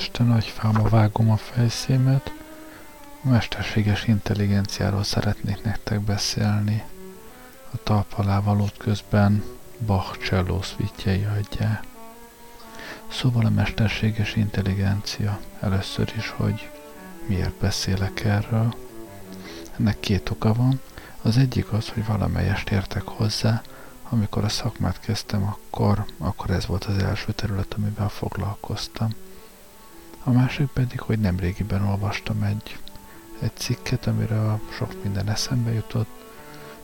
Este nagy fába vágom a fejszémet. A mesterséges intelligenciáról szeretnék nektek beszélni. A talp alá valót közben Bach cselló szvítjei adják. Szóval a mesterséges intelligencia. Először is, hogy miért beszélek erről. Ennek két oka van. Az egyik az, hogy valamelyest értek hozzá, amikor a szakmát kezdtem, akkor, akkor ez volt az első terület, amivel foglalkoztam. A másik pedig, hogy nemrégiben olvastam egy, egy cikket, amire sok minden eszembe jutott,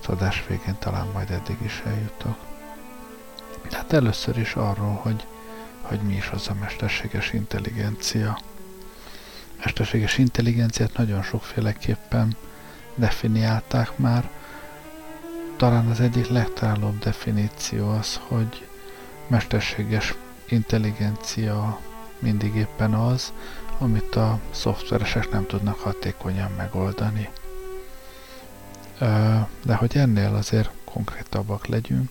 az adás végén talán majd eddig is eljutok. Hát először is arról, hogy, hogy mi is az a mesterséges intelligencia. Mesterséges intelligenciát nagyon sokféleképpen definiálták már. Talán az egyik legtalálóbb definíció az, hogy mesterséges intelligencia mindig éppen az, amit a szoftveresek nem tudnak hatékonyan megoldani. De hogy ennél azért konkrétabbak legyünk,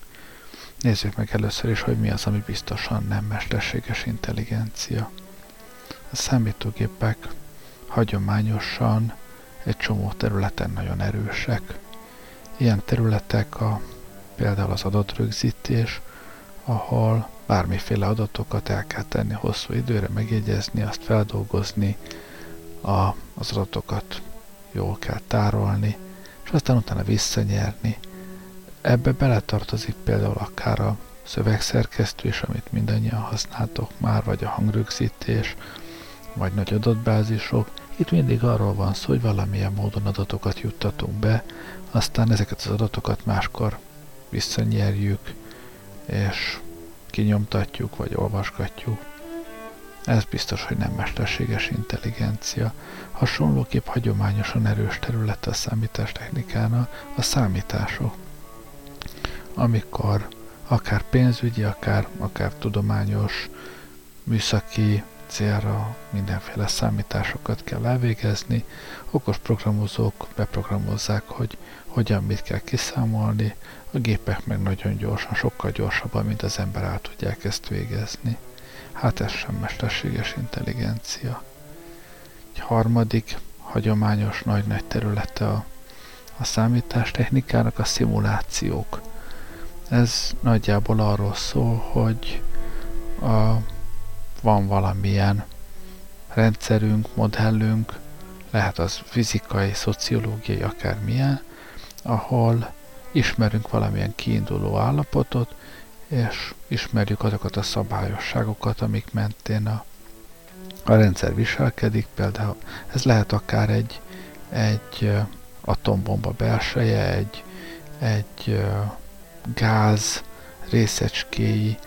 nézzük meg először is, hogy mi az, ami biztosan nem mesterséges intelligencia. A számítógépek hagyományosan egy csomó területen nagyon erősek. Ilyen területek a, például az adatrögzítés, ahol bármiféle adatokat el kell tenni hosszú időre, megjegyezni, azt feldolgozni, a, az adatokat jól kell tárolni, és aztán utána visszanyerni. Ebbe beletartozik például akár a szövegszerkesztő is, amit mindannyian használtok már, vagy a hangrögzítés, vagy nagy adatbázisok. Itt mindig arról van szó, hogy valamilyen módon adatokat juttatunk be, aztán ezeket az adatokat máskor visszanyerjük, és kinyomtatjuk, vagy olvasgatjuk. Ez biztos, hogy nem mesterséges intelligencia. Hasonlóképp hagyományosan erős terület a számítástechnikának a számítások. Amikor akár pénzügyi, akár, akár tudományos, műszaki célra mindenféle számításokat kell elvégezni, okos programozók beprogramozzák, hogy hogyan mit kell kiszámolni, a gépek meg nagyon gyorsan, sokkal gyorsabban, mint az ember el tudják ezt végezni. Hát ez sem mesterséges intelligencia. Egy harmadik, hagyományos nagy-nagy területe a, a számítástechnikának a szimulációk. Ez nagyjából arról szól, hogy a, van valamilyen rendszerünk, modellünk, lehet az fizikai, szociológiai, akármilyen, ahol ismerünk valamilyen kiinduló állapotot, és ismerjük azokat a szabályosságokat, amik mentén a, a rendszer viselkedik. Például ez lehet akár egy, egy atombomba belseje, egy, egy gáz részecskéi,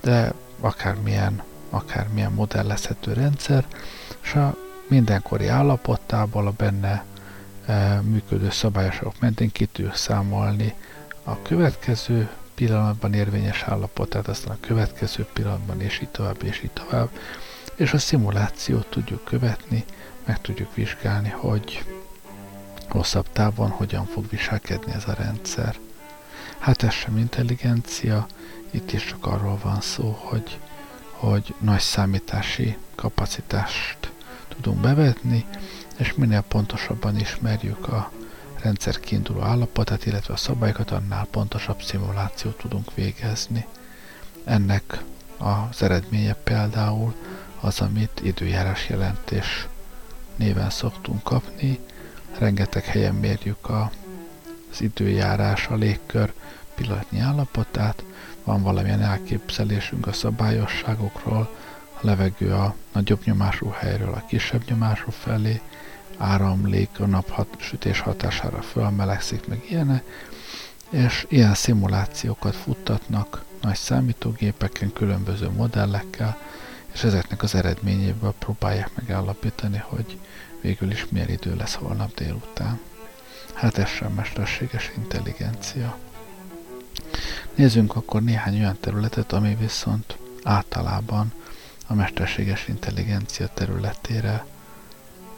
de akármilyen, akármilyen modellezhető rendszer, és a mindenkori állapotából a benne működő szabályosok mentén ki tudjuk számolni a következő pillanatban érvényes állapotát, aztán a következő pillanatban, és így tovább, és így tovább. És a szimulációt tudjuk követni, meg tudjuk vizsgálni, hogy hosszabb távon hogyan fog viselkedni ez a rendszer. Hát ez sem intelligencia, itt is csak arról van szó, hogy, hogy nagy számítási kapacitást tudunk bevetni, és minél pontosabban ismerjük a rendszer kiinduló állapotát, illetve a szabályokat, annál pontosabb szimulációt tudunk végezni. Ennek az eredménye például az, amit időjárás jelentés néven szoktunk kapni. Rengeteg helyen mérjük a, az időjárás, a légkör pillanatnyi állapotát, van valamilyen elképzelésünk a szabályosságokról, levegő a nagyobb nyomású helyről a kisebb nyomású felé, áramlik, a nap sütés hatására fölmelegszik, meg ilyenek, és ilyen szimulációkat futtatnak nagy számítógépeken, különböző modellekkel, és ezeknek az eredményéből próbálják megállapítani, hogy végül is milyen idő lesz holnap délután. Hát ez sem mesterséges intelligencia. Nézzünk akkor néhány olyan területet, ami viszont általában a mesterséges intelligencia területére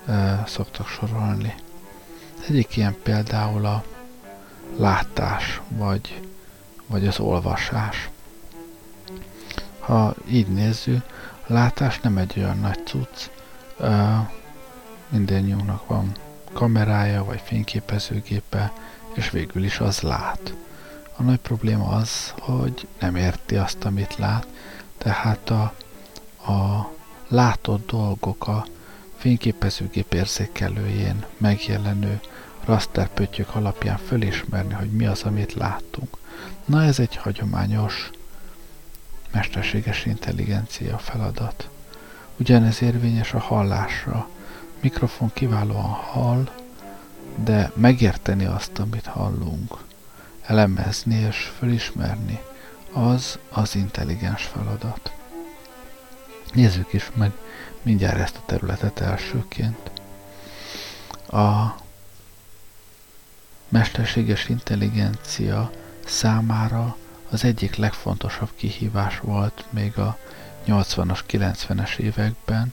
e, szoktak sorolni. Egyik ilyen például a látás, vagy, vagy az olvasás. Ha így nézzük, látás nem egy olyan nagy cucc, mindennyiunknak van kamerája vagy fényképezőgépe, és végül is az lát. A nagy probléma az, hogy nem érti azt, amit lát, tehát a, a látott dolgok a fényképezőgép érzékelőjén megjelenő rasterpöttyök alapján fölismerni, hogy mi az, amit láttunk. Na ez egy hagyományos mesterséges intelligencia feladat. Ugyanez érvényes a hallásra. Mikrofon kiválóan hall, de megérteni azt, amit hallunk, elemezni és fölismerni, az az intelligens feladat. Nézzük is meg mindjárt ezt a területet elsőként. A mesterséges intelligencia számára az egyik legfontosabb kihívás volt még a 80-as, 90-es években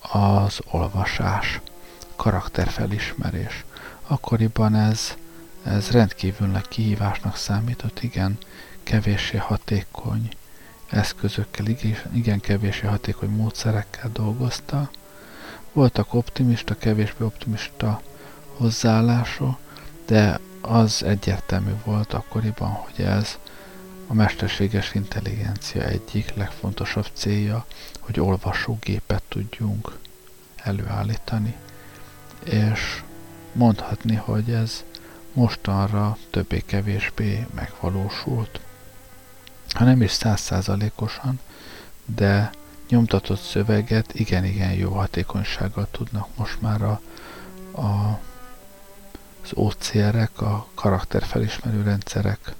az olvasás, karakterfelismerés. Akkoriban ez, ez rendkívül nagy kihívásnak számított, igen, kevéssé hatékony eszközökkel, igen kevéssé hatékony módszerekkel dolgozta. Voltak optimista, kevésbé optimista hozzáállások, de az egyértelmű volt akkoriban, hogy ez a mesterséges intelligencia egyik legfontosabb célja, hogy olvasógépet tudjunk előállítani, és mondhatni, hogy ez mostanra többé-kevésbé megvalósult. Ha nem is százszázalékosan, de nyomtatott szöveget igen-igen jó hatékonysággal tudnak most már a, a, az OCR-ek, a karakterfelismerő rendszerek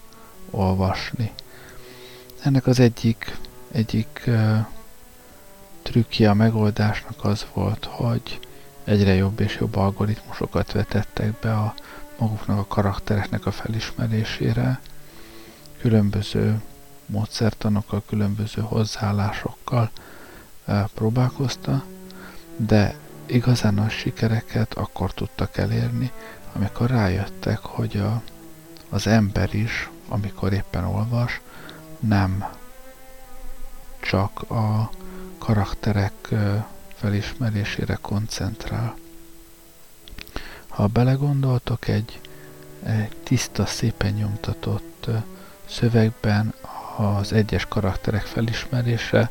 olvasni. Ennek az egyik, egyik uh, trükkje a megoldásnak az volt, hogy egyre jobb és jobb algoritmusokat vetettek be a maguknak a karaktereknek a felismerésére, különböző módszertanokkal, különböző hozzáállásokkal uh, próbálkozta, de igazán nagy sikereket akkor tudtak elérni, amikor rájöttek, hogy a, az ember is amikor éppen olvas, nem csak a karakterek felismerésére koncentrál. Ha belegondoltok, egy, egy tiszta, szépen nyomtatott szövegben az egyes karakterek felismerése,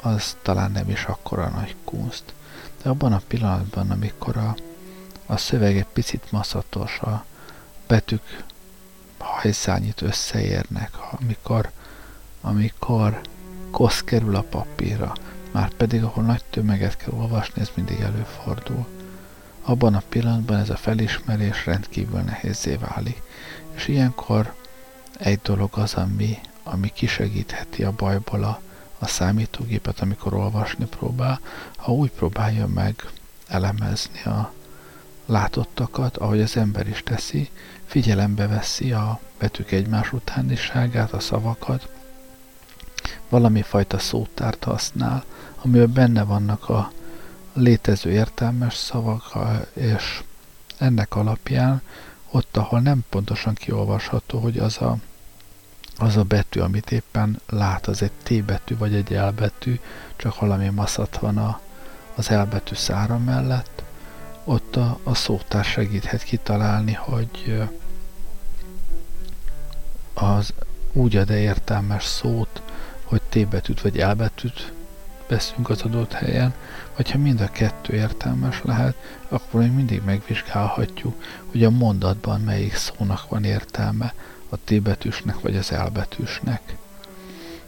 az talán nem is akkora nagy kunst. De abban a pillanatban, amikor a, a szöveg egy picit maszatos, a betűk hajszányit összeérnek, amikor, amikor kosz kerül a papírra, már pedig ahol nagy tömeget kell olvasni, ez mindig előfordul. Abban a pillanatban ez a felismerés rendkívül nehézé válik, és ilyenkor egy dolog az, ami, ami kisegítheti a bajból a, a számítógépet, amikor olvasni próbál, ha úgy próbálja meg elemezni a látottakat, ahogy az ember is teszi, figyelembe veszi a betűk egymás utániságát, a szavakat, valami fajta szótárt használ, amiben benne vannak a létező értelmes szavak, és ennek alapján ott, ahol nem pontosan kiolvasható, hogy az a, az a betű, amit éppen lát, az egy T betű vagy egy L betű, csak valami maszat van a, az L betű szára mellett, ott a, a szótár segíthet kitalálni, hogy az úgy ad -e értelmes szót, hogy T betűt vagy L betűt veszünk az adott helyen, vagy ha mind a kettő értelmes lehet, akkor még mindig megvizsgálhatjuk, hogy a mondatban melyik szónak van értelme, a T betűsnek vagy az L betűsnek.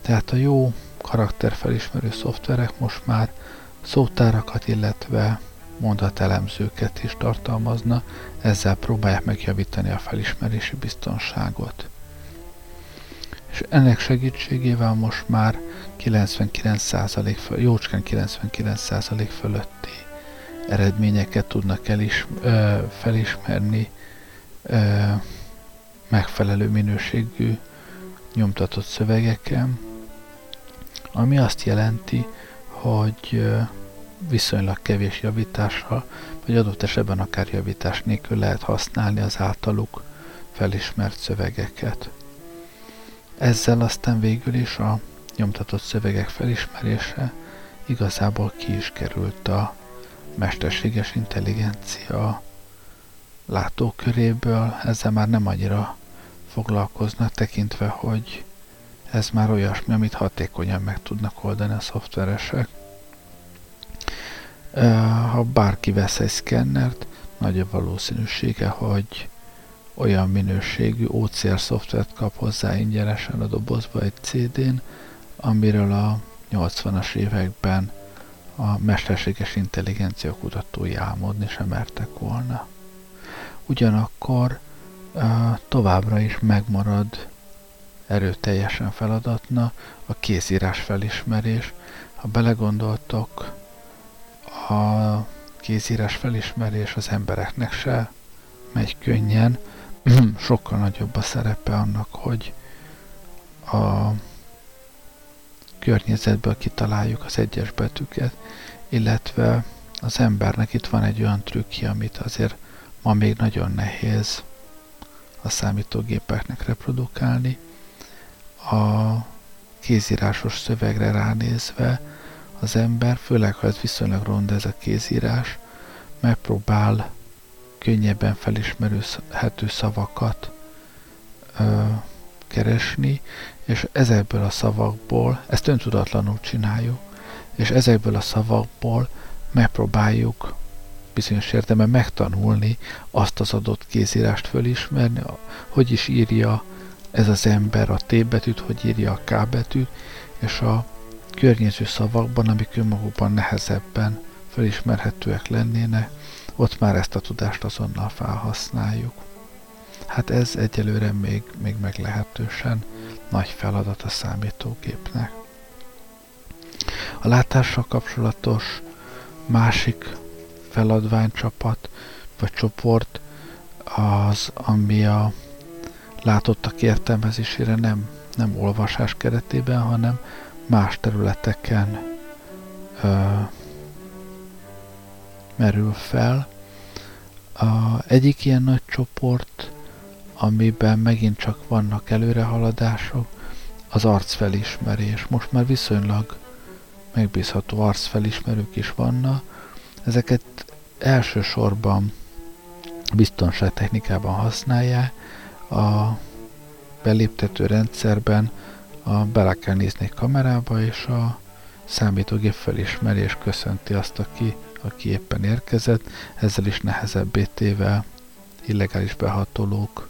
Tehát a jó karakterfelismerő szoftverek most már szótárakat, illetve mondatelemzőket is tartalmazna, ezzel próbálják megjavítani a felismerési biztonságot. És ennek segítségével most már 99% föl, jócskán 99% fölötti eredményeket tudnak elis, ö, felismerni ö, megfelelő minőségű nyomtatott szövegeken, ami azt jelenti, hogy viszonylag kevés javítással, vagy adott esetben akár javítás nélkül lehet használni az általuk felismert szövegeket. Ezzel aztán végül is a nyomtatott szövegek felismerése igazából ki is került a mesterséges intelligencia látóköréből, ezzel már nem annyira foglalkoznak, tekintve, hogy ez már olyasmi, amit hatékonyan meg tudnak oldani a szoftveresek. Ha bárki vesz egy szkennert, nagy a valószínűsége, hogy olyan minőségű OCR szoftvert kap hozzá ingyenesen a dobozba egy CD-n, amiről a 80-as években a mesterséges intelligencia kutatói álmodni sem mertek volna. Ugyanakkor továbbra is megmarad erőteljesen feladatna a kézírás felismerés. Ha belegondoltok, a kézírás felismerés az embereknek se megy könnyen, sokkal nagyobb a szerepe annak, hogy a környezetből kitaláljuk az egyes betűket, illetve az embernek itt van egy olyan trükkje, amit azért ma még nagyon nehéz a számítógépeknek reprodukálni. A kézírásos szövegre ránézve az ember, főleg ha ez viszonylag rond ez a kézírás, megpróbál könnyebben felismerhető szavakat ö, keresni, és ezekből a szavakból, ezt öntudatlanul csináljuk, és ezekből a szavakból megpróbáljuk bizonyos értelemben megtanulni azt az adott kézírást fölismerni, hogy is írja ez az ember a T betűt, hogy írja a K betűt, és a környező szavakban, amik önmagukban nehezebben felismerhetőek lennének, ott már ezt a tudást azonnal felhasználjuk. Hát ez egyelőre még, még meglehetősen nagy feladat a számítógépnek. A látással kapcsolatos másik feladványcsapat vagy csoport az, ami a látottak értelmezésére nem, nem olvasás keretében, hanem más területeken ö, merül fel. A egyik ilyen nagy csoport, amiben megint csak vannak előrehaladások, az arcfelismerés. Most már viszonylag megbízható arcfelismerők is vannak. Ezeket elsősorban biztonságtechnikában használják. A beléptető rendszerben a, bele kell nézni egy kamerába, és a számítógép felismerés köszönti azt, aki, aki éppen érkezett, ezzel is nehezebbé téve illegális behatolók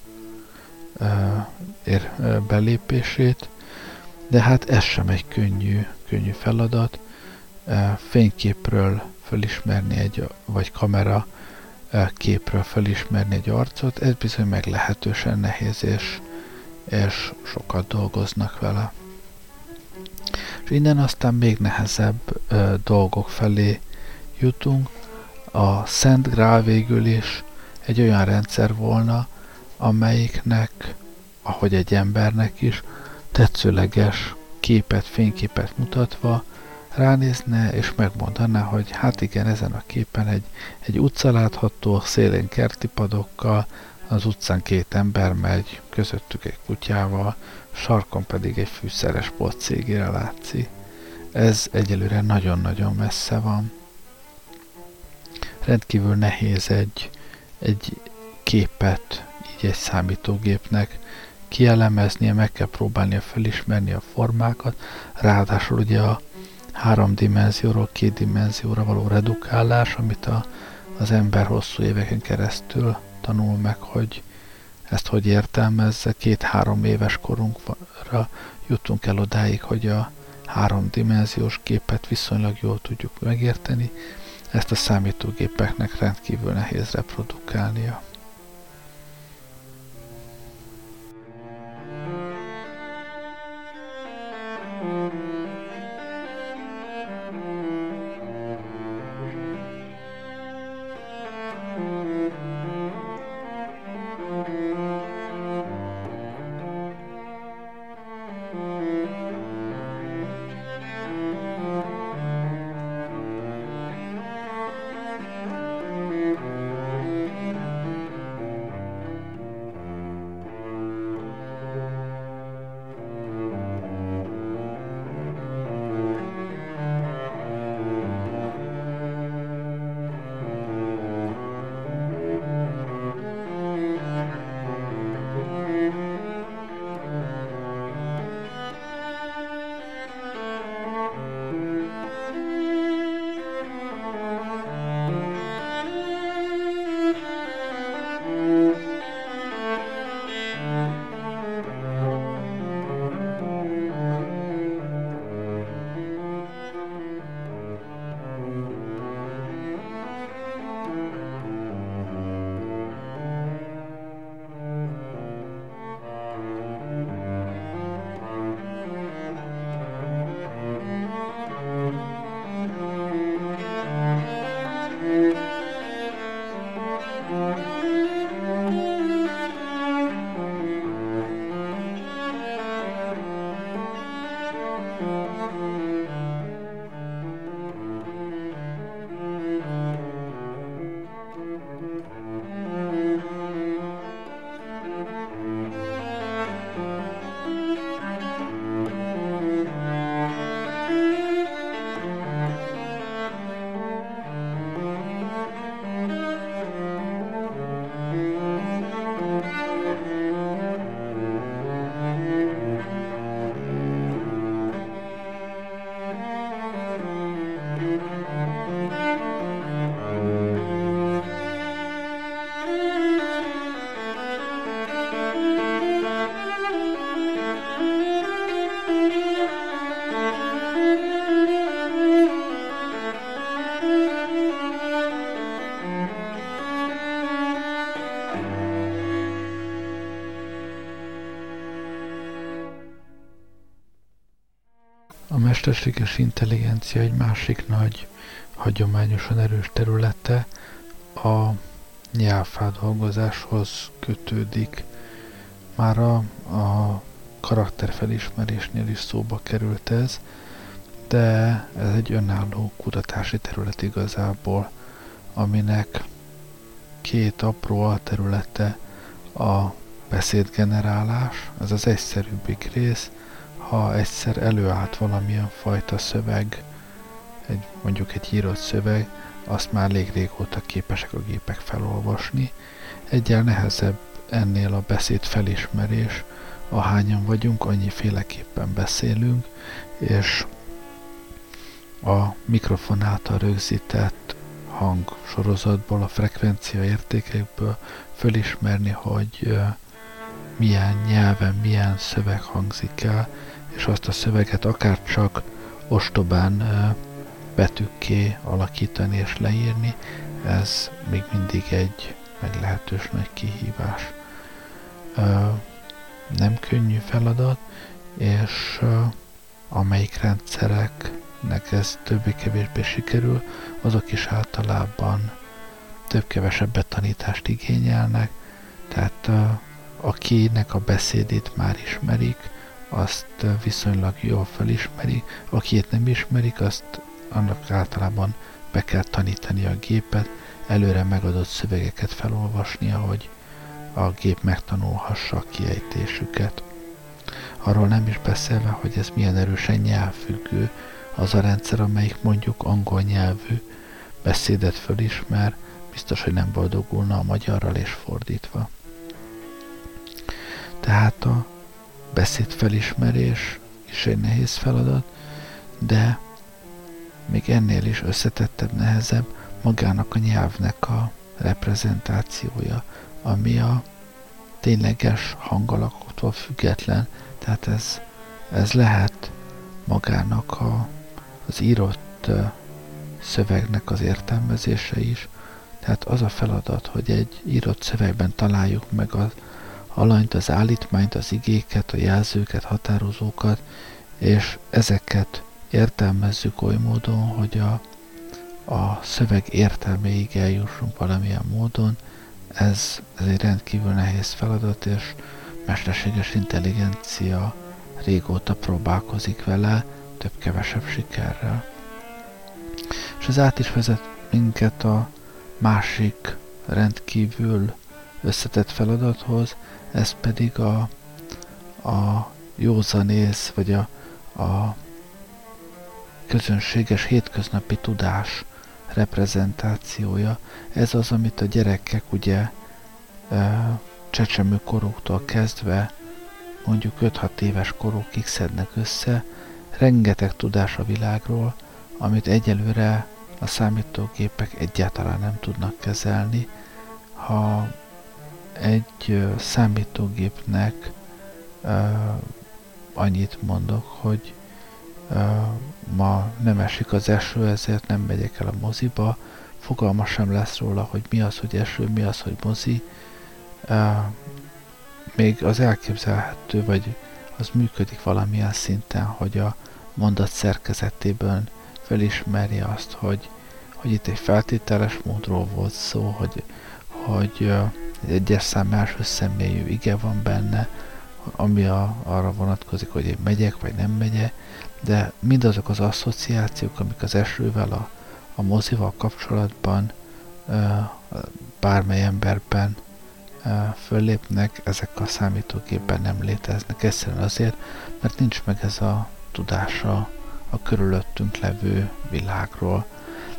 ér belépését, de hát ez sem egy könnyű, könnyű feladat. Fényképről felismerni egy, vagy kamera képről felismerni egy arcot, ez bizony meglehetősen nehéz, és, és sokat dolgoznak vele. És innen aztán még nehezebb ö, dolgok felé jutunk. A Szent Grál végül is egy olyan rendszer volna, amelyiknek, ahogy egy embernek is, tetszőleges képet, fényképet mutatva ránézne és megmondaná, hogy hát igen, ezen a képen egy, egy utca látható, szélén kerti padokkal, az utcán két ember megy, közöttük egy kutyával, sarkon pedig egy fűszeres bolt cégére látszik. Ez egyelőre nagyon-nagyon messze van. Rendkívül nehéz egy, egy képet így egy számítógépnek kielemeznie, meg kell próbálnia felismerni a formákat, ráadásul ugye a három dimenzióról két dimenzióra való redukálás, amit a, az ember hosszú éveken keresztül tanul meg, hogy ezt hogy értelmezze. Két-három éves korunkra jutunk el odáig, hogy a háromdimenziós képet viszonylag jól tudjuk megérteni, ezt a számítógépeknek rendkívül nehéz reprodukálnia. Mesterséges intelligencia egy másik nagy, hagyományosan erős területe a nyelvfeldolgozáshoz kötődik. Már a, a karakterfelismerésnél is szóba került ez, de ez egy önálló kutatási terület igazából, aminek két apró alterülete a beszédgenerálás, ez az egyszerűbbik rész, ha egyszer előállt valamilyen fajta szöveg, egy, mondjuk egy írott szöveg, azt már elég régóta képesek a gépek felolvasni. Egyel nehezebb ennél a beszéd felismerés, ahányan vagyunk, annyiféleképpen beszélünk, és a mikrofon által rögzített hang sorozatból, a frekvencia értékekből fölismerni, hogy milyen nyelven, milyen szöveg hangzik el, és azt a szöveget akár csak ostobán betűkké alakítani és leírni, ez még mindig egy meglehetős nagy kihívás. Nem könnyű feladat, és amelyik rendszereknek ez többé-kevésbé sikerül, azok is általában több-kevesebb betanítást igényelnek, tehát akinek a beszédét már ismerik, azt viszonylag jól felismeri, akit nem ismerik, azt annak általában be kell tanítani a gépet, előre megadott szövegeket felolvasnia, hogy a gép megtanulhassa a kiejtésüket. Arról nem is beszélve, hogy ez milyen erősen nyelvfüggő, az a rendszer, amelyik mondjuk angol nyelvű beszédet fölismer, biztos, hogy nem boldogulna a magyarral és fordítva. Tehát a beszédfelismerés is egy nehéz feladat, de még ennél is összetettebb, nehezebb magának a nyelvnek a reprezentációja, ami a tényleges hangalakoktól független, tehát ez, ez lehet magának a, az írott szövegnek az értelmezése is, tehát az a feladat, hogy egy írott szövegben találjuk meg az alanyt, az állítmányt, az igéket, a jelzőket, határozókat, és ezeket értelmezzük oly módon, hogy a, a szöveg értelméig eljussunk valamilyen módon, ez, ez egy rendkívül nehéz feladat, és mesterséges intelligencia régóta próbálkozik vele, több-kevesebb sikerrel. És ez át is vezet minket a másik rendkívül összetett feladathoz, ez pedig a, a józanész, vagy a, a közönséges hétköznapi tudás reprezentációja. Ez az, amit a gyerekek ugye csecsemő koruktól kezdve mondjuk 5-6 éves korukig szednek össze, rengeteg tudás a világról, amit egyelőre a számítógépek egyáltalán nem tudnak kezelni. Ha egy számítógépnek annyit mondok, hogy ma nem esik az eső, ezért nem megyek el a moziba, fogalma sem lesz róla, hogy mi az, hogy eső, mi az, hogy mozi. Még az elképzelhető, vagy az működik valamilyen szinten, hogy a mondat szerkezetében felismerje azt, hogy, hogy itt egy feltételes módról volt szó, hogy, hogy egy egyes szám első személyű ige van benne, ami a, arra vonatkozik, hogy én megyek, vagy nem megyek, de mindazok az asszociációk, amik az esővel, a, a mozival kapcsolatban bármely emberben föllépnek, ezek a számítógépben nem léteznek. Egyszerűen azért, mert nincs meg ez a tudása a körülöttünk levő világról.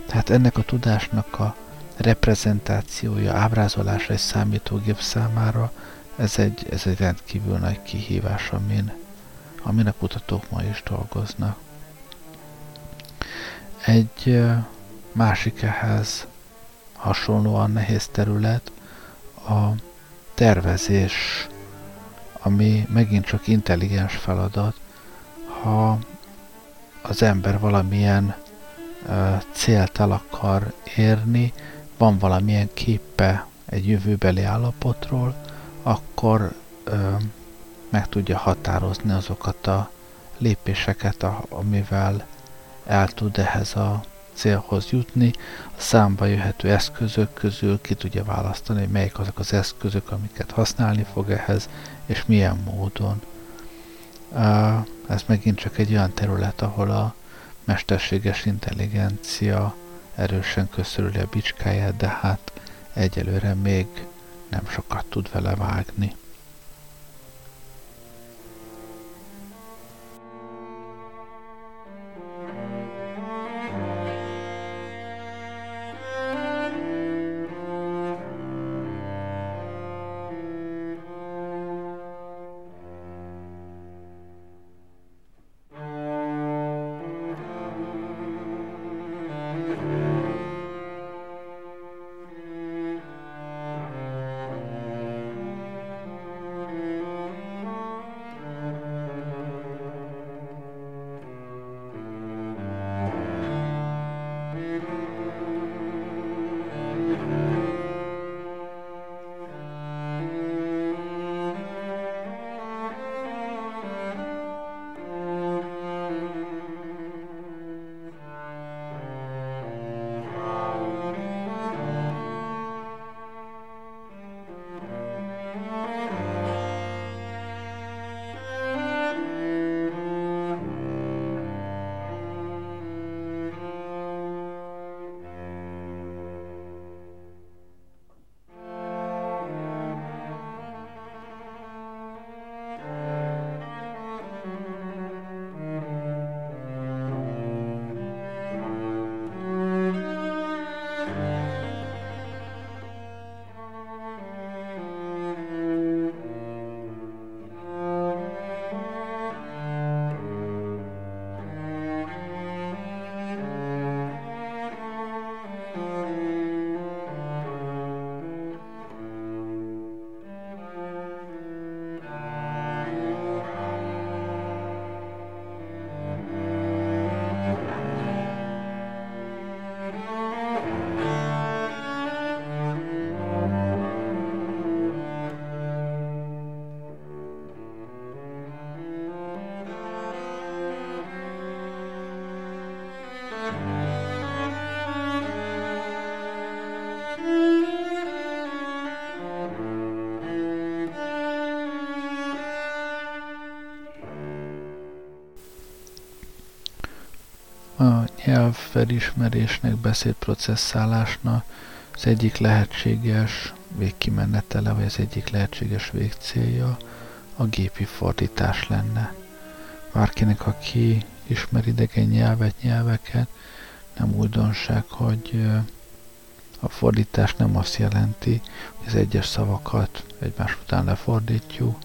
Tehát ennek a tudásnak a reprezentációja, ábrázolása egy számítógép számára ez egy, ez egy rendkívül nagy kihívás, amin, amin a kutatók ma is dolgoznak. Egy másik ehhez hasonlóan nehéz terület a tervezés, ami megint csak intelligens feladat, ha az ember valamilyen uh, célt el akar érni, van valamilyen képe egy jövőbeli állapotról, akkor ö, meg tudja határozni azokat a lépéseket, amivel el tud ehhez a célhoz jutni, a számba jöhető eszközök közül ki tudja választani, hogy melyik azok az eszközök, amiket használni fog ehhez, és milyen módon. Ez megint csak egy olyan terület, ahol a mesterséges intelligencia erősen köszörüli a bicskáját, de hát egyelőre még nem sokat tud vele vágni. Nyelvfelismerésnek, beszédprocesszálásnak az egyik lehetséges végkimenetele, vagy az egyik lehetséges végcélja a gépi fordítás lenne. Bárkinek, aki ismer idegen nyelvet, nyelveket, nem újdonság, hogy a fordítás nem azt jelenti, hogy az egyes szavakat egymás után lefordítjuk,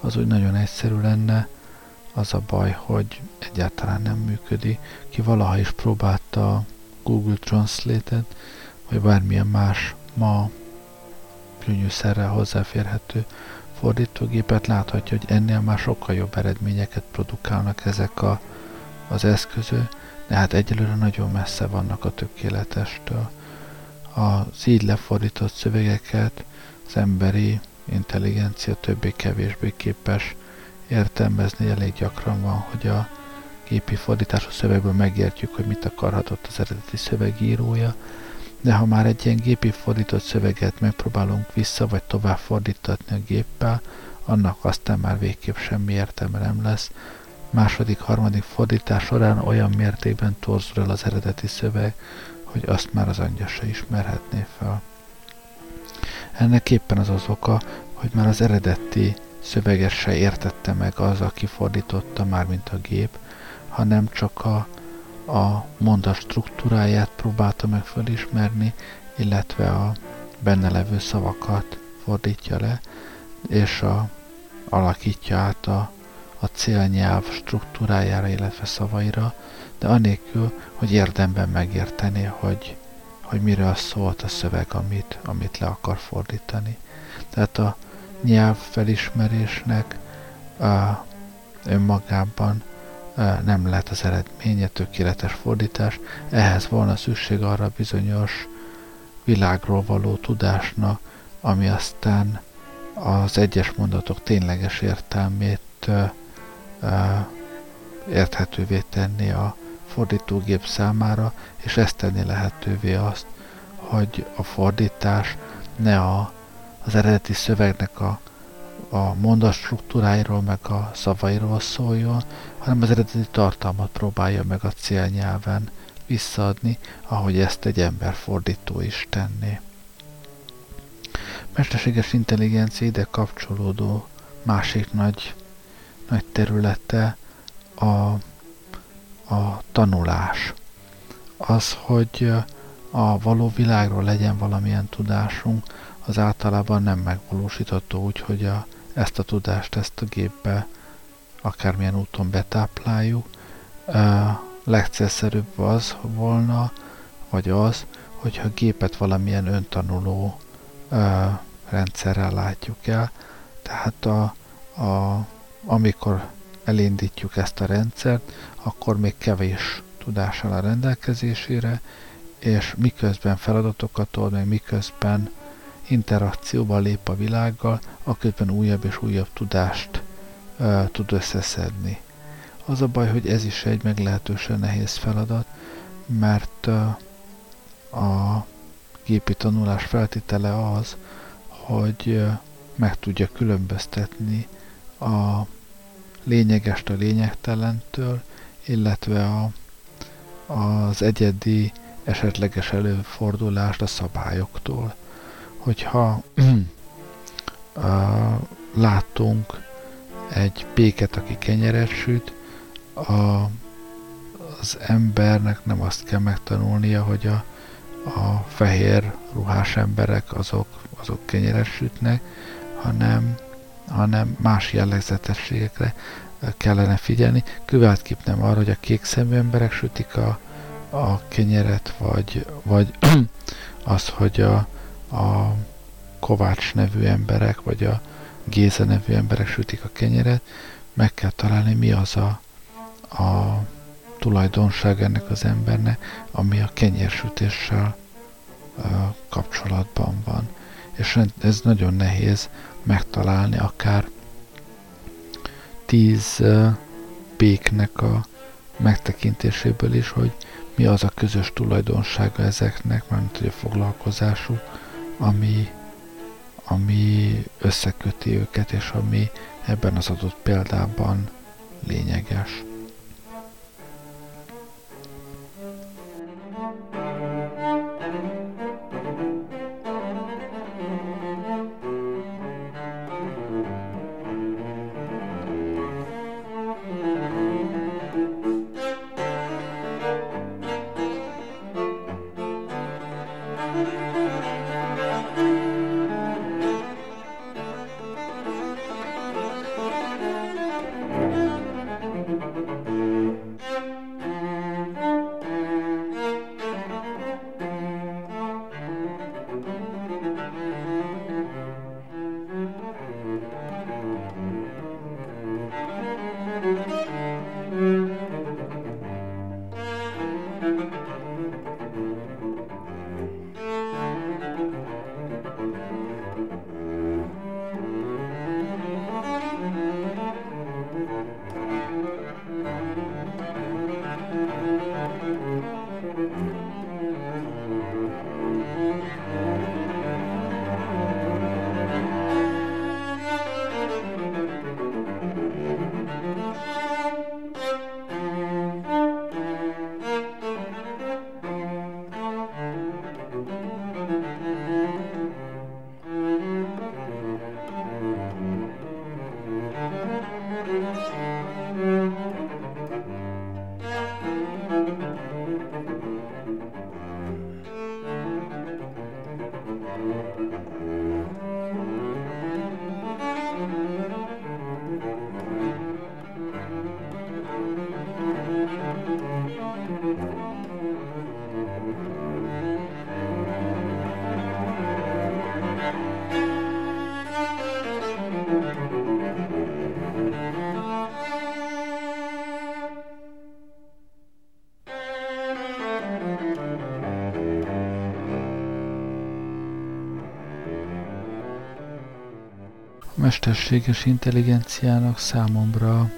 az úgy nagyon egyszerű lenne, az a baj, hogy egyáltalán nem működik. Ki valaha is próbálta a Google Translate-et, vagy bármilyen más ma könnyűszerrel hozzáférhető fordítógépet, láthatja, hogy ennél már sokkal jobb eredményeket produkálnak ezek a, az eszközök, de hát egyelőre nagyon messze vannak a tökéletestől. Az így lefordított szövegeket az emberi intelligencia többé-kevésbé képes értelmezni elég gyakran van, hogy a gépi fordítású szövegből megértjük, hogy mit akarhatott az eredeti szövegírója, de ha már egy ilyen gépi fordított szöveget megpróbálunk vissza vagy tovább fordítatni a géppel, annak aztán már végképp semmi értelme nem lesz. Második, harmadik fordítás során olyan mértékben torzul el az eredeti szöveg, hogy azt már az angya se ismerhetné fel. Ennek éppen az az oka, hogy már az eredeti szöveget se értette meg az, aki fordította már, mint a gép, hanem csak a, a mondat struktúráját próbálta meg felismerni, illetve a benne levő szavakat fordítja le, és a, alakítja át a, a célnyelv struktúrájára, illetve szavaira, de anélkül, hogy érdemben megértené, hogy, hogy mire szólt a szöveg, amit, amit le akar fordítani. Tehát a, nyelvfelismerésnek a, önmagában nem lehet az eredménye tökéletes fordítás, ehhez volna szükség arra bizonyos világról való tudásnak, ami aztán az egyes mondatok tényleges értelmét érthetővé tenni a fordítógép számára, és ezt tenni lehetővé azt, hogy a fordítás ne a, az eredeti szövegnek a, a mondat struktúráiról, meg a szavairól szóljon, hanem az eredeti tartalmat próbálja meg a célnyelven visszaadni, ahogy ezt egy ember fordító is tenné. Mesterséges intelligencia ide kapcsolódó másik nagy, nagy területe a, a tanulás. Az, hogy a való világról legyen valamilyen tudásunk, az általában nem megvalósítható úgy, hogy a, ezt a tudást, ezt a gépbe akármilyen úton betápláljuk. Legcélszerűbb az volna, vagy az, hogyha a gépet valamilyen öntanuló uh, rendszerrel látjuk el, tehát a, a, amikor elindítjuk ezt a rendszert, akkor még kevés tudással a rendelkezésére, és miközben feladatokat old, meg miközben interakcióba lép a világgal, aközben újabb és újabb tudást uh, tud összeszedni. Az a baj, hogy ez is egy meglehetősen nehéz feladat, mert uh, a gépi tanulás feltétele az, hogy uh, meg tudja különböztetni a lényegest a lényegtelentől, illetve a, az egyedi esetleges előfordulást a szabályoktól. Hogyha látunk egy péket, aki kenyeret süt, a, az embernek nem azt kell megtanulnia, hogy a, a fehér ruhás emberek azok, azok kenyeret sütnek, hanem, hanem más jellegzetességekre kellene figyelni. Követképp nem arra, hogy a kék szemű emberek sütik a, a kenyeret, vagy, vagy az, hogy a, a Kovács nevű emberek, vagy a Géza nevű emberek sütik a kenyeret, meg kell találni, mi az a, a tulajdonság ennek az embernek, ami a kenyérsütéssel uh, kapcsolatban van. És ez nagyon nehéz megtalálni, akár tíz péknek a megtekintéséből is, hogy mi az a közös tulajdonsága ezeknek, mármint hogy a foglalkozásuk, ami, ami összeköti őket, és ami ebben az adott példában lényeges. Mesterséges intelligenciának számomra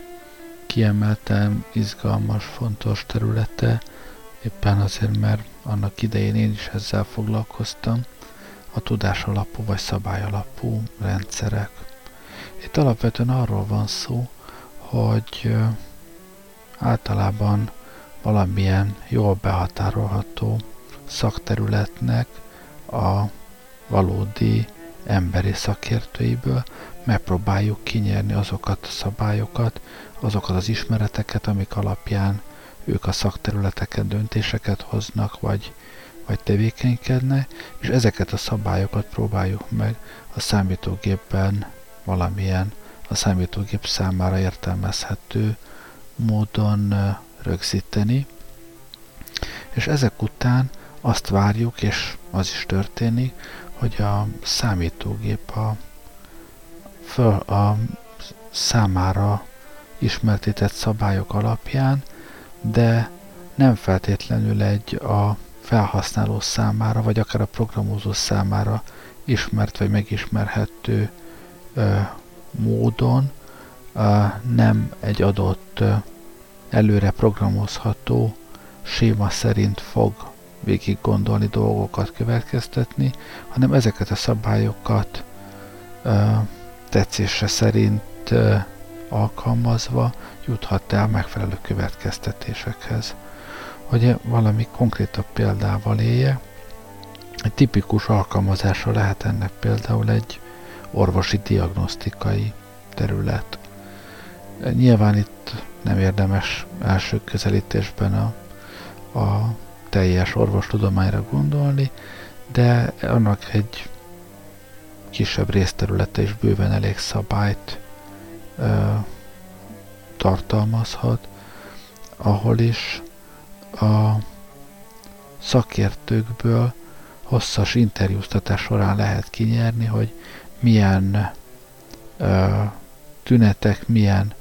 kiemelten izgalmas, fontos területe, éppen azért, mert annak idején én is ezzel foglalkoztam, a tudás alapú vagy szabály alapú rendszerek. Itt alapvetően arról van szó, hogy általában valamilyen jól behatárolható szakterületnek a valódi emberi szakértőiből megpróbáljuk kinyerni azokat a szabályokat, azokat az ismereteket, amik alapján ők a szakterületeken döntéseket hoznak, vagy, vagy tevékenykednek, és ezeket a szabályokat próbáljuk meg a számítógépben valamilyen a számítógép számára értelmezhető módon rögzíteni, és ezek után azt várjuk, és az is történik, hogy a számítógép a, föl, a számára ismertetett szabályok alapján, de nem feltétlenül egy a felhasználó számára, vagy akár a programozó számára ismert vagy megismerhető ö, módon ö, nem egy adott ö, előre programozható séma szerint fog végig gondolni dolgokat következtetni, hanem ezeket a szabályokat ö, tetszése szerint alkalmazva juthat el megfelelő következtetésekhez. Hogy valami konkrétabb példával élje, egy tipikus alkalmazása lehet ennek például egy orvosi diagnosztikai terület. Nyilván itt nem érdemes első közelítésben a, a teljes orvostudományra gondolni, de annak egy kisebb részterülete is bőven elég szabályt ö, tartalmazhat, ahol is a szakértőkből hosszas interjúztatás során lehet kinyerni, hogy milyen ö, tünetek, milyen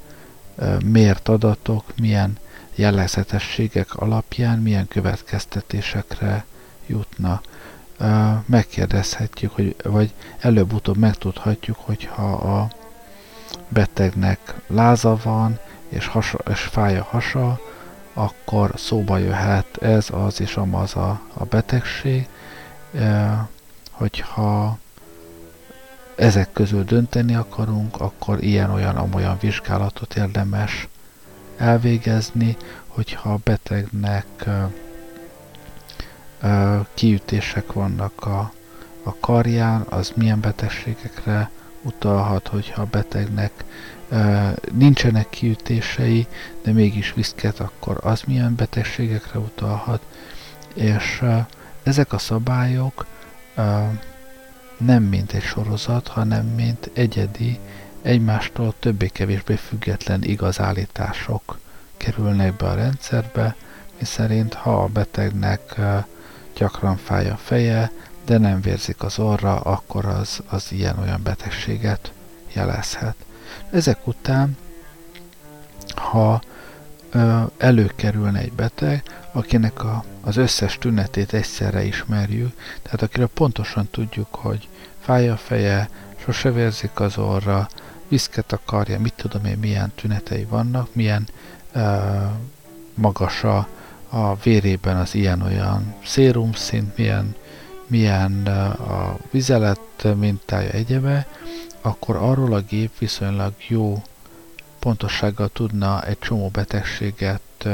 ö, mért adatok, milyen jellegzetességek alapján milyen következtetésekre jutnak. Megkérdezhetjük, hogy, vagy előbb-utóbb megtudhatjuk, hogyha a betegnek láza van, és, hasa, és fáj a hasa, akkor szóba jöhet ez, az és amaz a, a betegség, hogyha ezek közül dönteni akarunk, akkor ilyen-olyan-amolyan vizsgálatot érdemes elvégezni, hogyha a betegnek kiütések vannak a, a karján, az milyen betegségekre utalhat, hogyha a betegnek nincsenek kiütései, de mégis viszket, akkor az milyen betegségekre utalhat, és ezek a szabályok nem mint egy sorozat, hanem mint egyedi, egymástól többé-kevésbé független igazállítások kerülnek be a rendszerbe, miszerint ha a betegnek gyakran fáj a feje, de nem vérzik az orra, akkor az, az ilyen-olyan betegséget jelezhet. Ezek után, ha ö, előkerülne egy beteg, akinek a, az összes tünetét egyszerre ismerjük, tehát akiről pontosan tudjuk, hogy fáj a feje, sose vérzik az orra, viszket akarja, mit tudom én, milyen tünetei vannak, milyen ö, magas a, a vérében az ilyen-olyan szérumszint, milyen milyen a vizelet mintája egyebe, akkor arról a gép viszonylag jó pontossággal tudna egy csomó betegséget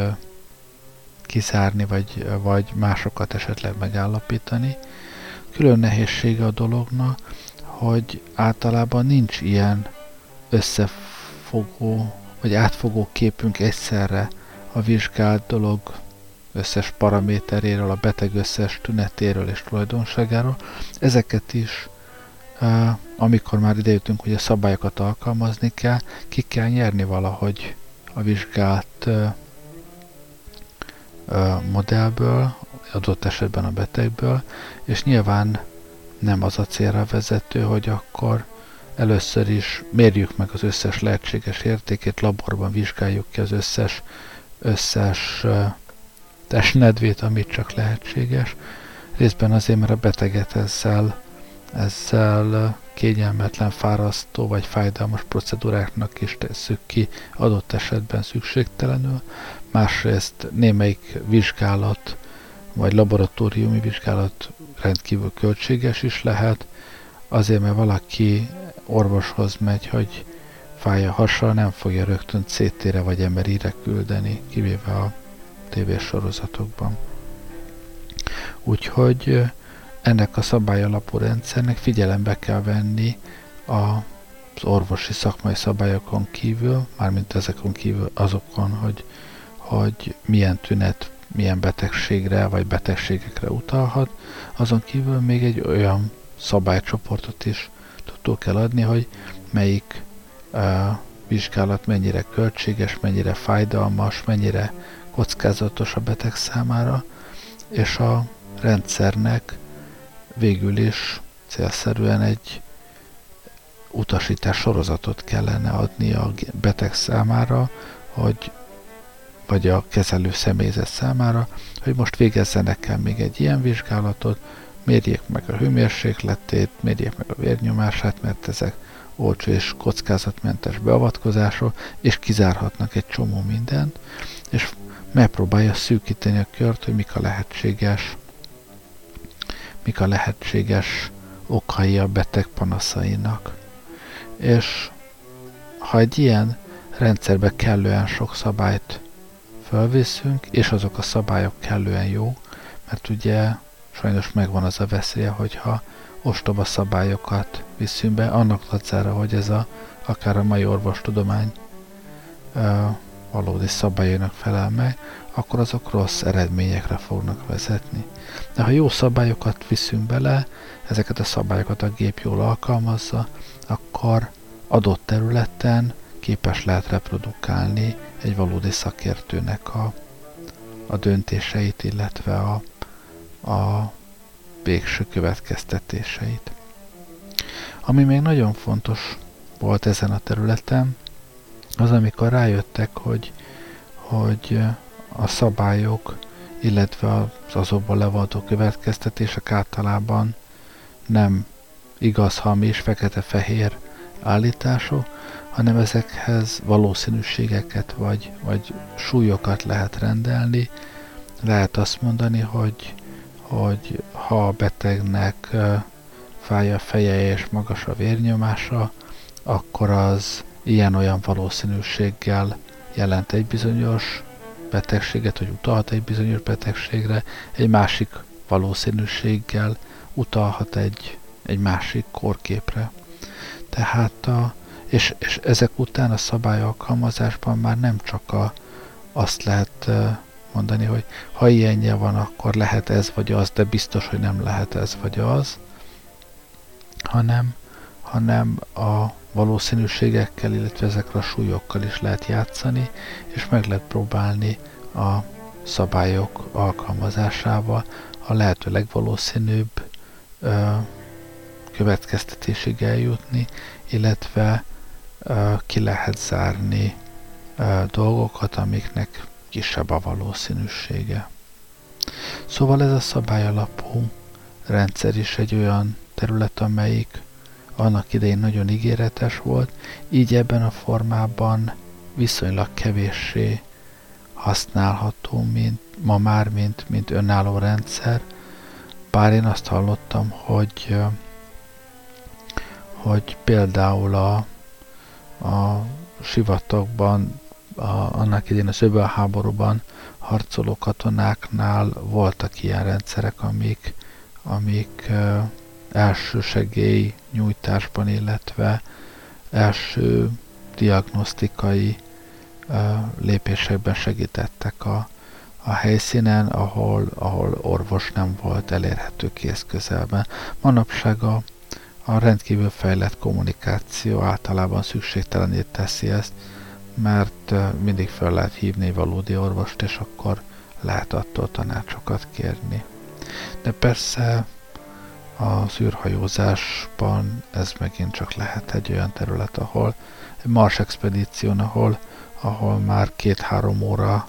kizárni, vagy, vagy másokat esetleg megállapítani. Külön nehézsége a dolognak, hogy általában nincs ilyen összefogó, vagy átfogó képünk egyszerre a vizsgált dolog összes paraméteréről, a beteg összes tünetéről és tulajdonságáról. Ezeket is, amikor már idejöttünk, hogy a szabályokat alkalmazni kell, ki kell nyerni valahogy a vizsgált modellből, adott esetben a betegből, és nyilván nem az a célra vezető, hogy akkor először is mérjük meg az összes lehetséges értékét, laborban vizsgáljuk ki az összes, összes testnedvét, amit csak lehetséges. Részben azért, mert a beteget ezzel, ezzel kényelmetlen, fárasztó vagy fájdalmas procedúráknak is tesszük ki adott esetben szükségtelenül, másrészt némelyik vizsgálat vagy laboratóriumi vizsgálat rendkívül költséges is lehet, azért mert valaki orvoshoz megy, hogy fáj a hasa, nem fogja rögtön CT-re vagy MRI-re küldeni, kivéve a tévésorozatokban. Úgyhogy ennek a szabályalapú rendszernek figyelembe kell venni az orvosi szakmai szabályokon kívül, mármint ezekon kívül azokon, hogy, hogy milyen tünet, milyen betegségre vagy betegségekre utalhat, azon kívül még egy olyan szabálycsoportot is tudtuk adni, hogy melyik uh, vizsgálat mennyire költséges, mennyire fájdalmas, mennyire kockázatos a beteg számára, és a rendszernek végül is célszerűen egy utasítás sorozatot kellene adni a beteg számára, hogy vagy a kezelő személyzet számára, hogy most végezzenek el még egy ilyen vizsgálatot, mérjék meg a hőmérsékletét, mérjék meg a vérnyomását, mert ezek olcsó és kockázatmentes beavatkozások, és kizárhatnak egy csomó mindent, és megpróbálja szűkíteni a kört, hogy mik a lehetséges mik a lehetséges okai a beteg panaszainak. És ha egy ilyen rendszerbe kellően sok szabályt fölviszünk, és azok a szabályok kellően jó, mert ugye sajnos megvan az a veszélye, hogyha ostoba szabályokat viszünk be, annak dacára, hogy ez a, akár a mai orvostudomány valódi szabályainak felel meg, akkor azok rossz eredményekre fognak vezetni. De ha jó szabályokat viszünk bele, ezeket a szabályokat a gép jól alkalmazza, akkor adott területen képes lehet reprodukálni egy valódi szakértőnek a, a döntéseit, illetve a, a végső következtetéseit. Ami még nagyon fontos volt ezen a területen, az amikor rájöttek, hogy, hogy a szabályok, illetve az azokból levadó következtetések általában nem igaz, hamis, fekete-fehér állítások, hanem ezekhez valószínűségeket vagy, vagy súlyokat lehet rendelni. Lehet azt mondani, hogy, hogy ha a betegnek fáj a feje és magas a vérnyomása, akkor az ilyen-olyan valószínűséggel jelent egy bizonyos betegséget, hogy utalhat egy bizonyos betegségre, egy másik valószínűséggel utalhat egy, egy másik korképre. Tehát a, és, és ezek után a szabály alkalmazásban már nem csak a, azt lehet mondani, hogy ha ilyenje van, akkor lehet ez vagy az, de biztos, hogy nem lehet ez vagy az, hanem, hanem a valószínűségekkel, illetve ezekre a súlyokkal is lehet játszani, és meg lehet próbálni a szabályok alkalmazásával a lehető legvalószínűbb ö, következtetésig eljutni, illetve ö, ki lehet zárni ö, dolgokat, amiknek kisebb a valószínűsége. Szóval ez a szabály alapú rendszer is egy olyan terület, amelyik annak idején nagyon ígéretes volt, így ebben a formában viszonylag kevéssé használható, mint ma már, mint, mint önálló rendszer, bár én azt hallottam, hogy, hogy például a, a sivatagban, a, annak idén a háborúban harcoló katonáknál voltak ilyen rendszerek, amik, amik első segély nyújtásban, illetve első diagnosztikai lépésekben segítettek a, a helyszínen, ahol, ahol orvos nem volt elérhető kész közelben. Manapság a, a rendkívül fejlett kommunikáció általában szükségtelenét teszi ezt, mert mindig fel lehet hívni valódi orvost, és akkor lehet attól tanácsokat kérni. De persze a szűrhajózásban ez megint csak lehet egy olyan terület, ahol egy Mars expedíción, ahol, ahol már két-három óra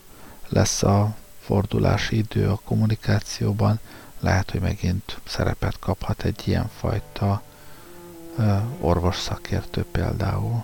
lesz a fordulási idő a kommunikációban, lehet, hogy megint szerepet kaphat egy ilyenfajta orvos szakértő például.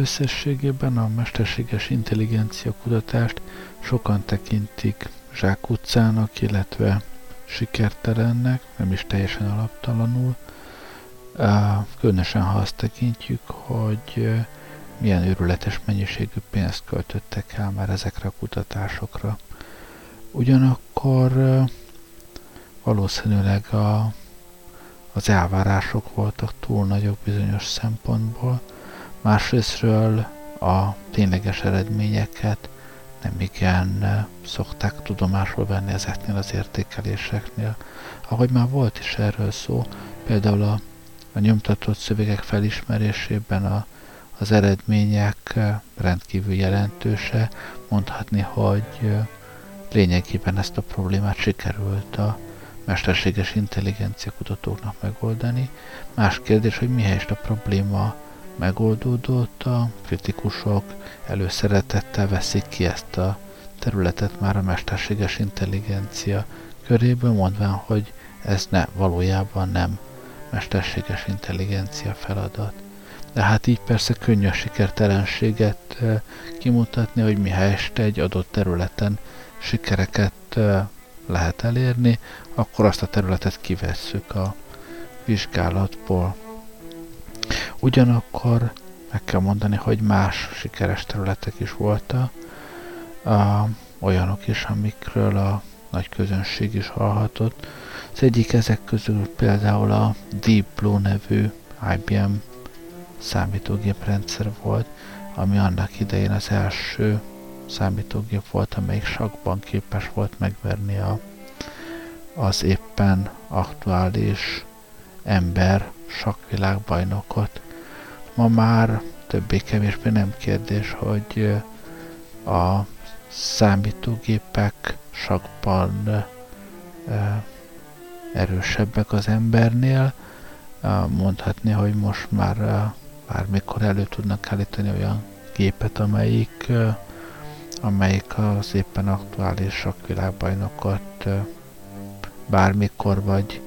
Összességében a mesterséges intelligencia kutatást sokan tekintik zsákutcának, illetve sikertelennek, nem is teljesen alaptalanul, különösen ha azt tekintjük, hogy milyen őrületes mennyiségű pénzt költöttek el már ezekre a kutatásokra. Ugyanakkor valószínűleg a, az elvárások voltak túl nagyok bizonyos szempontból, Másrésztről a tényleges eredményeket nem igen szokták tudomásul venni ezeknél az értékeléseknél. Ahogy már volt is erről szó, például a, a nyomtatott szövegek felismerésében a, az eredmények rendkívül jelentőse, mondhatni, hogy lényegében ezt a problémát sikerült a mesterséges intelligencia kutatóknak megoldani. Más kérdés, hogy mihez a probléma megoldódott, a kritikusok előszeretettel veszik ki ezt a területet már a mesterséges intelligencia köréből, mondván, hogy ez ne, valójában nem mesterséges intelligencia feladat. De hát így persze könnyű a sikertelenséget kimutatni, hogy mihelyest egy adott területen sikereket lehet elérni, akkor azt a területet kivesszük a vizsgálatból. Ugyanakkor meg kell mondani, hogy más sikeres területek is voltak, uh, olyanok is, amikről a nagy közönség is hallhatott. Az egyik ezek közül például a Deep Blue nevű IBM számítógéprendszer volt, ami annak idején az első számítógép volt, amelyik sakban képes volt megverni a, az éppen aktuális ember sakvilágbajnokot. Ma már többé-kevésbé nem kérdés, hogy a számítógépek sakban erősebbek az embernél. Mondhatni, hogy most már bármikor elő tudnak állítani olyan gépet, amelyik, amelyik az éppen aktuális sakvilágbajnokot bármikor vagy,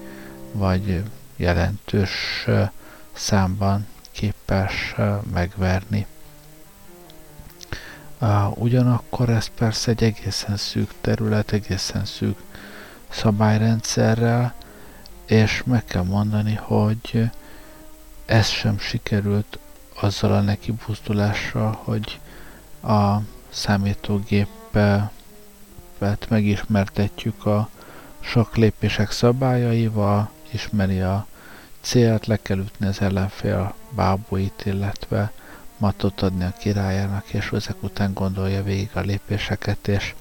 vagy jelentős számban képes megverni. Ugyanakkor ez persze egy egészen szűk terület, egészen szűk szabályrendszerrel, és meg kell mondani, hogy ez sem sikerült azzal a neki buzdulással, hogy a számítógép illetve megismertetjük a sok lépések szabályaival, ismeri a célt, le kell ütni az ellenfél bábúit, illetve matot adni a királyának, és ezek után gondolja végig a lépéseket, és,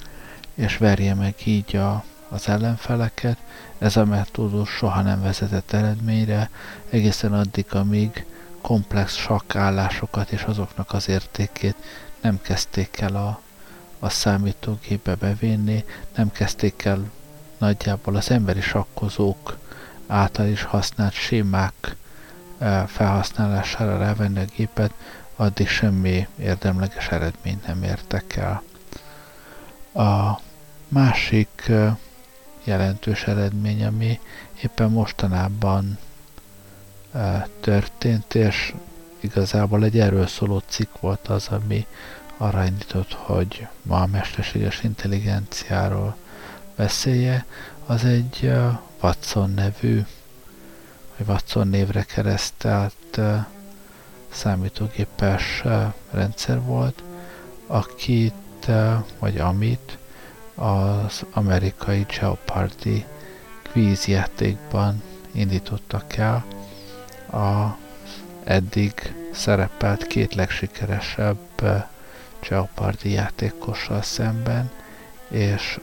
és verje meg így a, az ellenfeleket. Ez a metódus soha nem vezetett eredményre, egészen addig, amíg komplex sakkállásokat és azoknak az értékét nem kezdték el a, a számítógépbe bevinni, nem kezdték el nagyjából az emberi sakkozók által is használt sémák eh, felhasználására rávenni a gépet, addig semmi érdemleges eredményt nem értek el. A másik eh, jelentős eredmény, ami éppen mostanában eh, történt, és igazából egy erről szóló cikk volt az, ami arra indított, hogy ma a mesterséges intelligenciáról beszélje, az egy Watson nevű, vagy Watson névre keresztelt számítógépes rendszer volt, akit, vagy amit az amerikai Jeopardy quiz játékban indítottak el. A eddig szerepelt két legsikeresebb Jeopardy játékossal szemben, és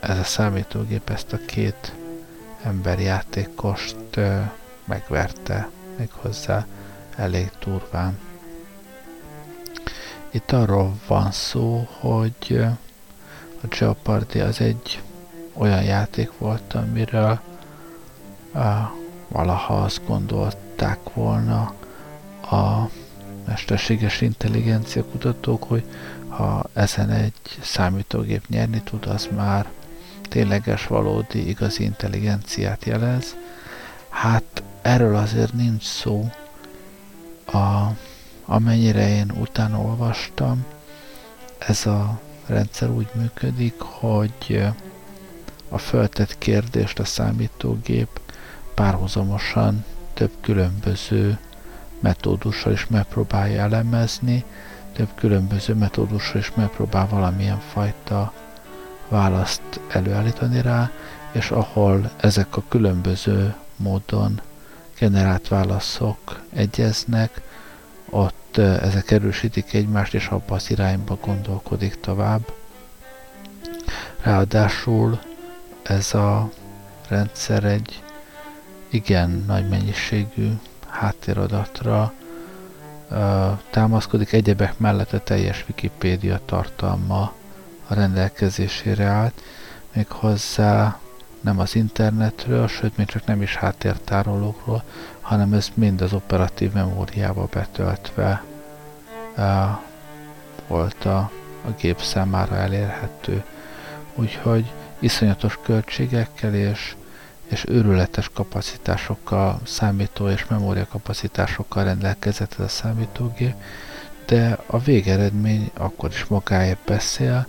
ez a számítógép ezt a két emberjátékost ö, megverte méghozzá elég turván. Itt arról van szó, hogy a Jeopardy az egy olyan játék volt, amiről a, valaha azt gondolták volna a mesterséges intelligencia kutatók, hogy ha ezen egy számítógép nyerni tud, az már tényleges, valódi, igazi intelligenciát jelez. Hát erről azért nincs szó. A, amennyire én utána olvastam, ez a rendszer úgy működik, hogy a föltett kérdést a számítógép párhuzamosan több különböző metódussal is megpróbálja elemezni, több különböző metódussal is megpróbál valamilyen fajta választ előállítani rá, és ahol ezek a különböző módon generált válaszok egyeznek, ott ezek erősítik egymást, és abba az irányba gondolkodik tovább. Ráadásul ez a rendszer egy igen nagy mennyiségű háttéradatra támaszkodik, egyebek mellett a teljes Wikipédia tartalma a rendelkezésére állt, méghozzá nem az internetről, sőt, még csak nem is háttértárolókról, hanem ez mind az operatív memóriába betöltve uh, volt a, a gép számára elérhető. Úgyhogy iszonyatos költségekkel és, és őrületes kapacitásokkal, számító és memória kapacitásokkal rendelkezett ez a számítógép, de a végeredmény akkor is magáért beszél,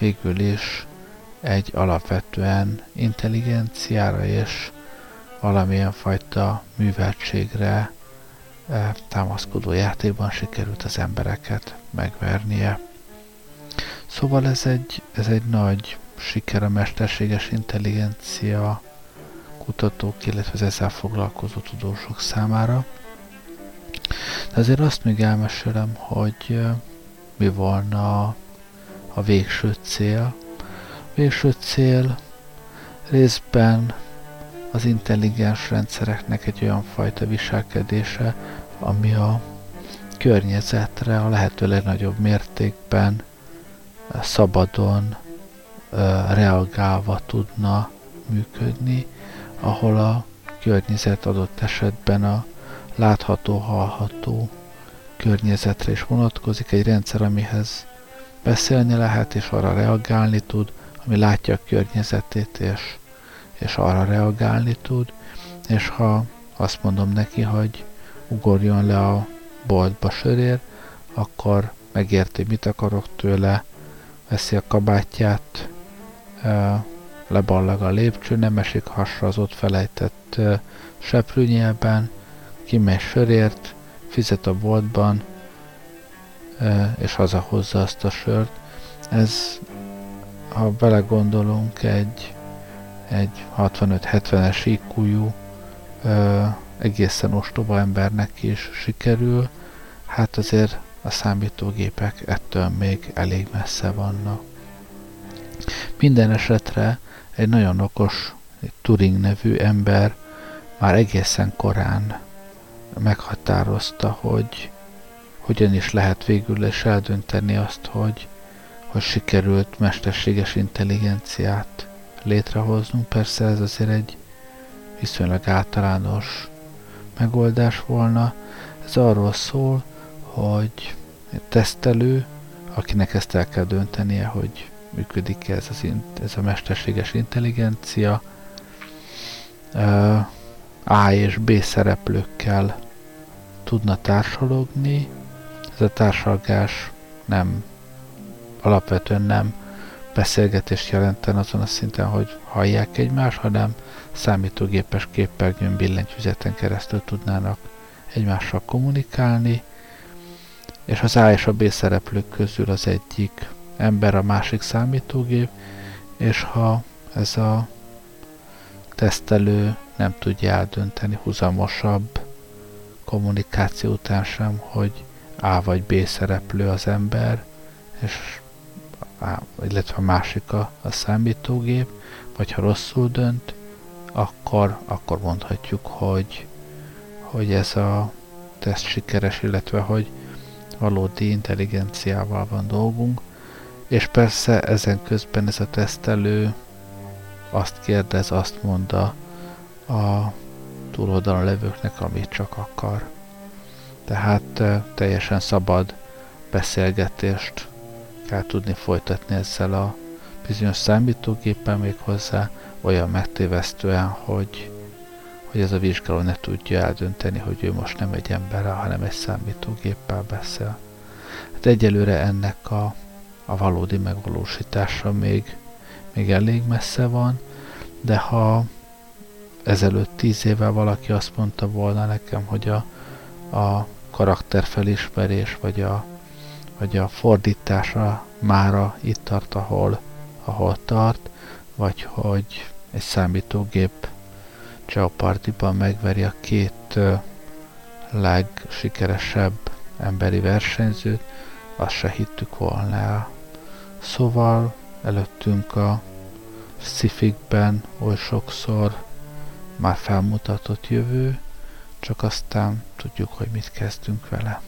végül is egy alapvetően intelligenciára és valamilyen fajta műveltségre eh, támaszkodó játékban sikerült az embereket megvernie. Szóval ez egy, ez egy nagy siker a mesterséges intelligencia kutatók, illetve az ezzel foglalkozó tudósok számára. De azért azt még elmesélem, hogy eh, mi volna a végső cél. A végső cél részben az intelligens rendszereknek egy olyan fajta viselkedése, ami a környezetre a lehető legnagyobb mértékben szabadon reagálva tudna működni, ahol a környezet adott esetben a látható, hallható környezetre is vonatkozik, egy rendszer, amihez beszélni lehet, és arra reagálni tud, ami látja a környezetét, és, és arra reagálni tud, és ha azt mondom neki, hogy ugorjon le a boltba sörér, akkor megérti, mit akarok tőle, veszi a kabátját, leballag a lépcső, nem esik hasra az ott felejtett seprűnyelben, kimegy sörért, fizet a boltban, és hazahozza azt a sört. Ez ha belegondolunk, egy, egy 65-70-es iq egészen ostoba embernek is sikerül, hát azért a számítógépek ettől még elég messze vannak. Minden esetre egy nagyon okos egy Turing nevű ember már egészen korán meghatározta, hogy hogyan is lehet végül is eldönteni azt, hogy, hogy sikerült mesterséges intelligenciát létrehoznunk. Persze ez azért egy viszonylag általános megoldás volna. Ez arról szól, hogy tesztelő, akinek ezt el kell döntenie, hogy működik -e ez, az, ez a mesterséges intelligencia, A és B szereplőkkel tudna társalogni. Ez a társalgás nem alapvetően nem beszélgetést jelenten azon a szinten, hogy hallják egymást, hanem számítógépes képernyőn billentyűzeten keresztül tudnának egymással kommunikálni, és az A és a B szereplők közül az egyik ember, a másik számítógép, és ha ez a tesztelő nem tudja eldönteni huzamosabb kommunikáció után sem, hogy A vagy B szereplő az ember, és illetve a másik a, a számítógép, vagy ha rosszul dönt, akkor, akkor mondhatjuk, hogy, hogy ez a teszt sikeres, illetve hogy valódi intelligenciával van dolgunk, és persze ezen közben ez a tesztelő azt kérdez, azt mondta a túloldalon levőknek, amit csak akar. Tehát teljesen szabad beszélgetést kell tudni folytatni ezzel a bizonyos számítógéppel még hozzá, olyan megtévesztően, hogy, hogy ez a vizsgáló ne tudja eldönteni, hogy ő most nem egy emberrel, hanem egy számítógéppel beszél. Hát egyelőre ennek a, a valódi megvalósítása még, még elég messze van, de ha ezelőtt tíz évvel valaki azt mondta volna nekem, hogy a, a karakterfelismerés, vagy a, vagy a fordítása mára itt tart, ahol, ahol tart, vagy hogy egy számítógép Jeopardy-ban megveri a két legsikeresebb emberi versenyzőt, azt se hittük volna el. Szóval előttünk a szifikben oly sokszor már felmutatott jövő, csak aztán tudjuk, hogy mit kezdünk vele.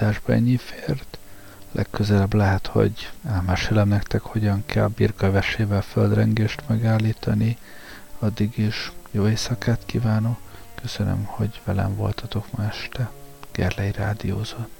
Mai adásban ennyi fért. Legközelebb lehet, hogy elmesélem nektek, hogyan kell birkavesével földrengést megállítani. Addig is jó éjszakát kívánok. Köszönöm, hogy velem voltatok ma este. Gerlei rádiózott.